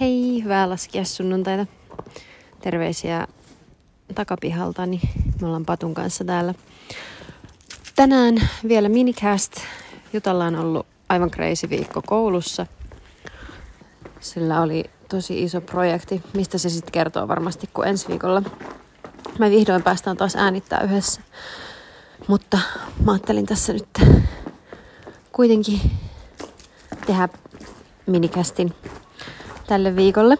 Hei, hyvää laskiaissunnuntaita. Terveisiä takapihaltani. Me ollaan Patun kanssa täällä. Tänään vielä minicast. Jutalla on ollut aivan crazy viikko koulussa. Sillä oli tosi iso projekti, mistä se sitten kertoo varmasti, kun ensi viikolla me vihdoin päästään taas äänittää yhdessä. Mutta mä ajattelin tässä nyt kuitenkin tehdä minikästin tälle viikolle.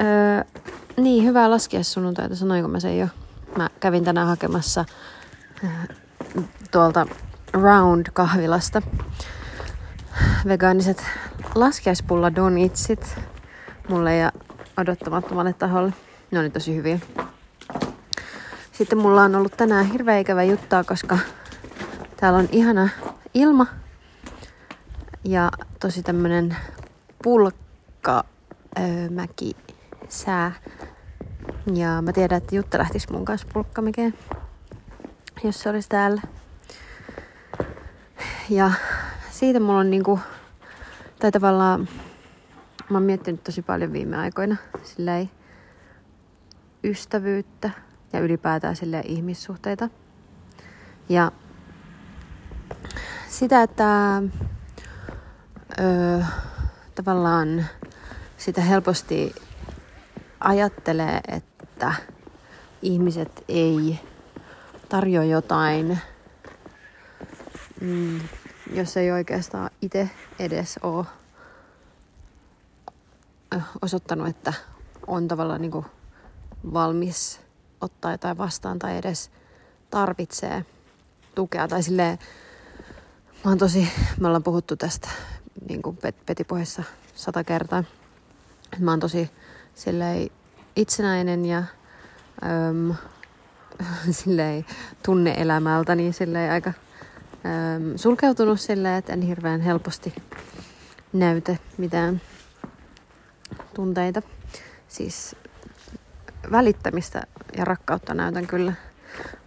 Öö, niin, hyvää laskea sunnuntaita, sanoinko mä sen jo. Mä kävin tänään hakemassa tuolta Round-kahvilasta vegaaniset laskiaispulla donitsit mulle ja odottamattomalle taholle. Ne oli tosi hyviä. Sitten mulla on ollut tänään hirveä ikävä juttaa, koska täällä on ihana ilma ja tosi tämmönen pulkka öö, mäki sää. Ja mä tiedän, että Jutta lähtisi mun kanssa pulkkamekeen, jos se olisi täällä. Ja siitä mulla on niinku, tai tavallaan, mä oon miettinyt tosi paljon viime aikoina, silleen ystävyyttä ja ylipäätään silleen ihmissuhteita. Ja sitä, että öö, tavallaan sitä helposti ajattelee, että ihmiset ei tarjoa jotain, mm, jos ei oikeastaan itse edes ole osoittanut, että on tavallaan niin valmis ottaa jotain vastaan tai edes tarvitsee tukea. Tai silleen, mä oon tosi, me ollaan puhuttu tästä niin kuin petipuheessa sata kertaa. Mä oon tosi silleen itsenäinen ja äm, silleen tunne-elämältä niin silleen aika äm, sulkeutunut silleen, että en hirveän helposti näytä mitään tunteita. Siis välittämistä ja rakkautta näytän kyllä,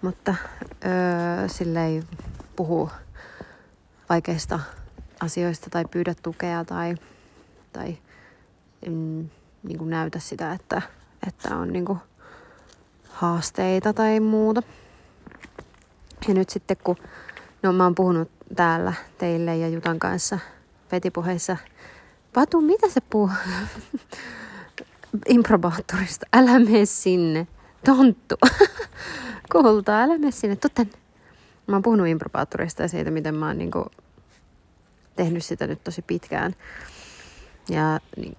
mutta öö, silleen puhuu vaikeista asioista tai pyydä tukea tai, tai mm, niin kuin näytä sitä, että, että on niin kuin haasteita tai muuta. Ja nyt sitten kun no, mä oon puhunut täällä teille ja Jutan kanssa petipuheissa, Patu, mitä se puhuu? Improbaattorista. Älä mene sinne. Tonttu. Kultaa, älä mene sinne. Tuu Mä oon puhunut improbaattorista ja siitä, miten mä oon niinku tehnyt sitä nyt tosi pitkään. Ja niin,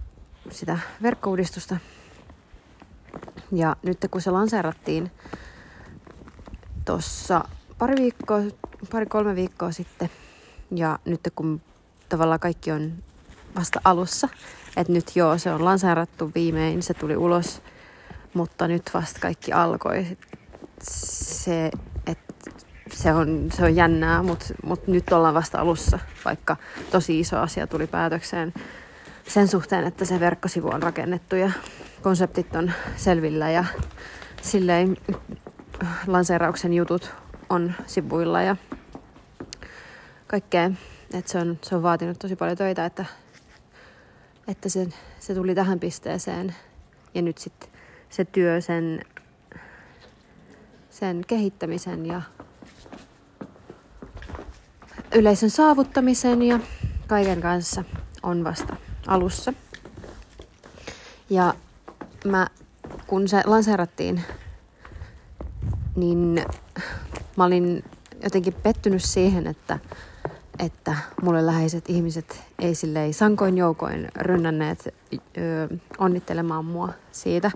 sitä verkkouudistusta. Ja nyt kun se lanseerattiin tuossa pari viikkoa, pari-kolme viikkoa sitten, ja nyt kun tavallaan kaikki on vasta alussa, että nyt joo, se on lanseerattu viimein, se tuli ulos, mutta nyt vasta kaikki alkoi. Se, se on, se on jännää, mutta mut nyt ollaan vasta alussa, vaikka tosi iso asia tuli päätökseen sen suhteen, että se verkkosivu on rakennettu ja konseptit on selvillä ja silleen lanseerauksen jutut on sivuilla ja kaikkea. Et se, on, se on vaatinut tosi paljon töitä, että, että se, se tuli tähän pisteeseen. Ja nyt sitten se työ sen, sen kehittämisen ja yleisön saavuttamisen ja kaiken kanssa on vasta alussa. Ja mä, kun se lanseerattiin, niin mä olin jotenkin pettynyt siihen, että, että mulle läheiset ihmiset ei silleen sankoin joukoin rynnänneet öö, onnittelemaan mua siitä.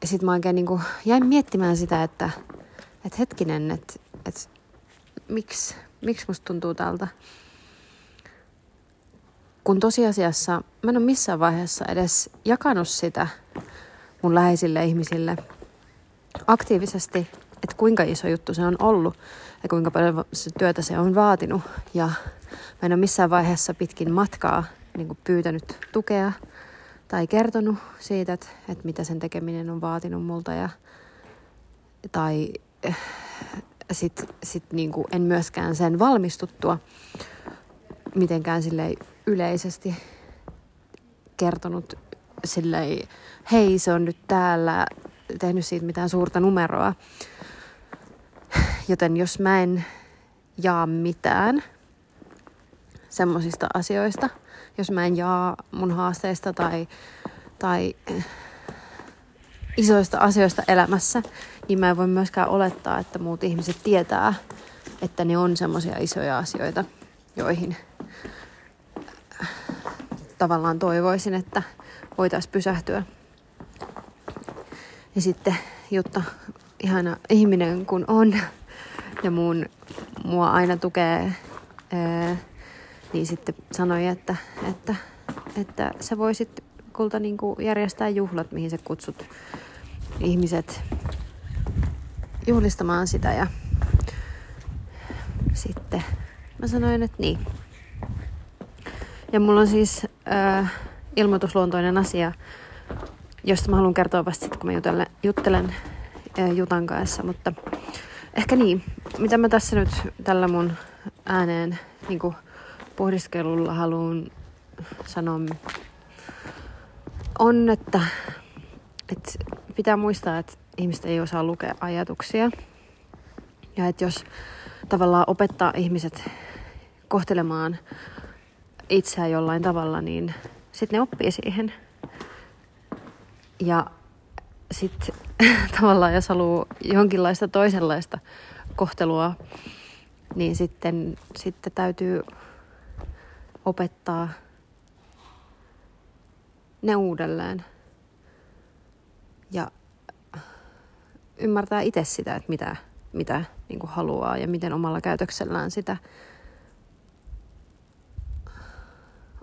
Ja sit mä oikein niin jäin miettimään sitä, että, että hetkinen, että miksi, miksi musta tuntuu tältä kun tosiasiassa mä en ole missään vaiheessa edes jakanut sitä mun läheisille ihmisille aktiivisesti, että kuinka iso juttu se on ollut ja kuinka paljon se työtä se on vaatinut. Ja mä en ole missään vaiheessa pitkin matkaa niin kuin pyytänyt tukea tai kertonut siitä, että, että mitä sen tekeminen on vaatinut multa. Ja, tai sit, sit niin kuin en myöskään sen valmistuttua mitenkään sille yleisesti kertonut silleen, hei se on nyt täällä, tehnyt siitä mitään suurta numeroa. Joten jos mä en jaa mitään semmoisista asioista, jos mä en jaa mun haasteista tai, tai isoista asioista elämässä, niin mä en voi myöskään olettaa, että muut ihmiset tietää, että ne on semmoisia isoja asioita, joihin tavallaan toivoisin, että voitaisiin pysähtyä. Ja sitten Jutta, ihana ihminen kun on ja mun, mua aina tukee, ää, niin sitten sanoi, että, että, että sä voisit kulta niin järjestää juhlat, mihin sä kutsut ihmiset juhlistamaan sitä ja sitten mä sanoin, että niin. Ja mulla on siis äh, ilmoitusluontoinen asia, josta mä haluan kertoa vasta sitten, kun mä juttelen, juttelen äh, Jutan kanssa, mutta ehkä niin. Mitä mä tässä nyt tällä mun ääneen niin kuin pohdiskelulla haluan sanoa, on, että, että pitää muistaa, että ihmiset ei osaa lukea ajatuksia. Ja että jos tavallaan opettaa ihmiset kohtelemaan itseään jollain tavalla, niin sitten ne oppii siihen. Ja sitten tavallaan jos haluaa jonkinlaista toisenlaista kohtelua, niin sitten, sitten täytyy opettaa ne uudelleen. Ja ymmärtää itse sitä, että mitä, mitä niin kuin haluaa ja miten omalla käytöksellään sitä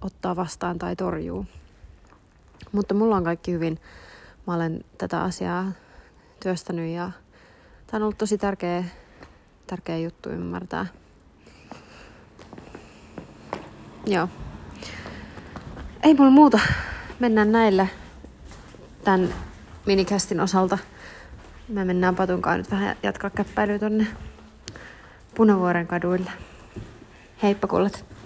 ottaa vastaan tai torjuu. Mutta mulla on kaikki hyvin. Mä olen tätä asiaa työstänyt ja tämä on ollut tosi tärkeä, tärkeä juttu ymmärtää. Joo. Ei mulla muuta. Mennään näillä tämän minikästin osalta. Me mennään Patunkaan nyt vähän jatkaa käppäilyä tonne Punavuoren kaduille. Heippa kullet.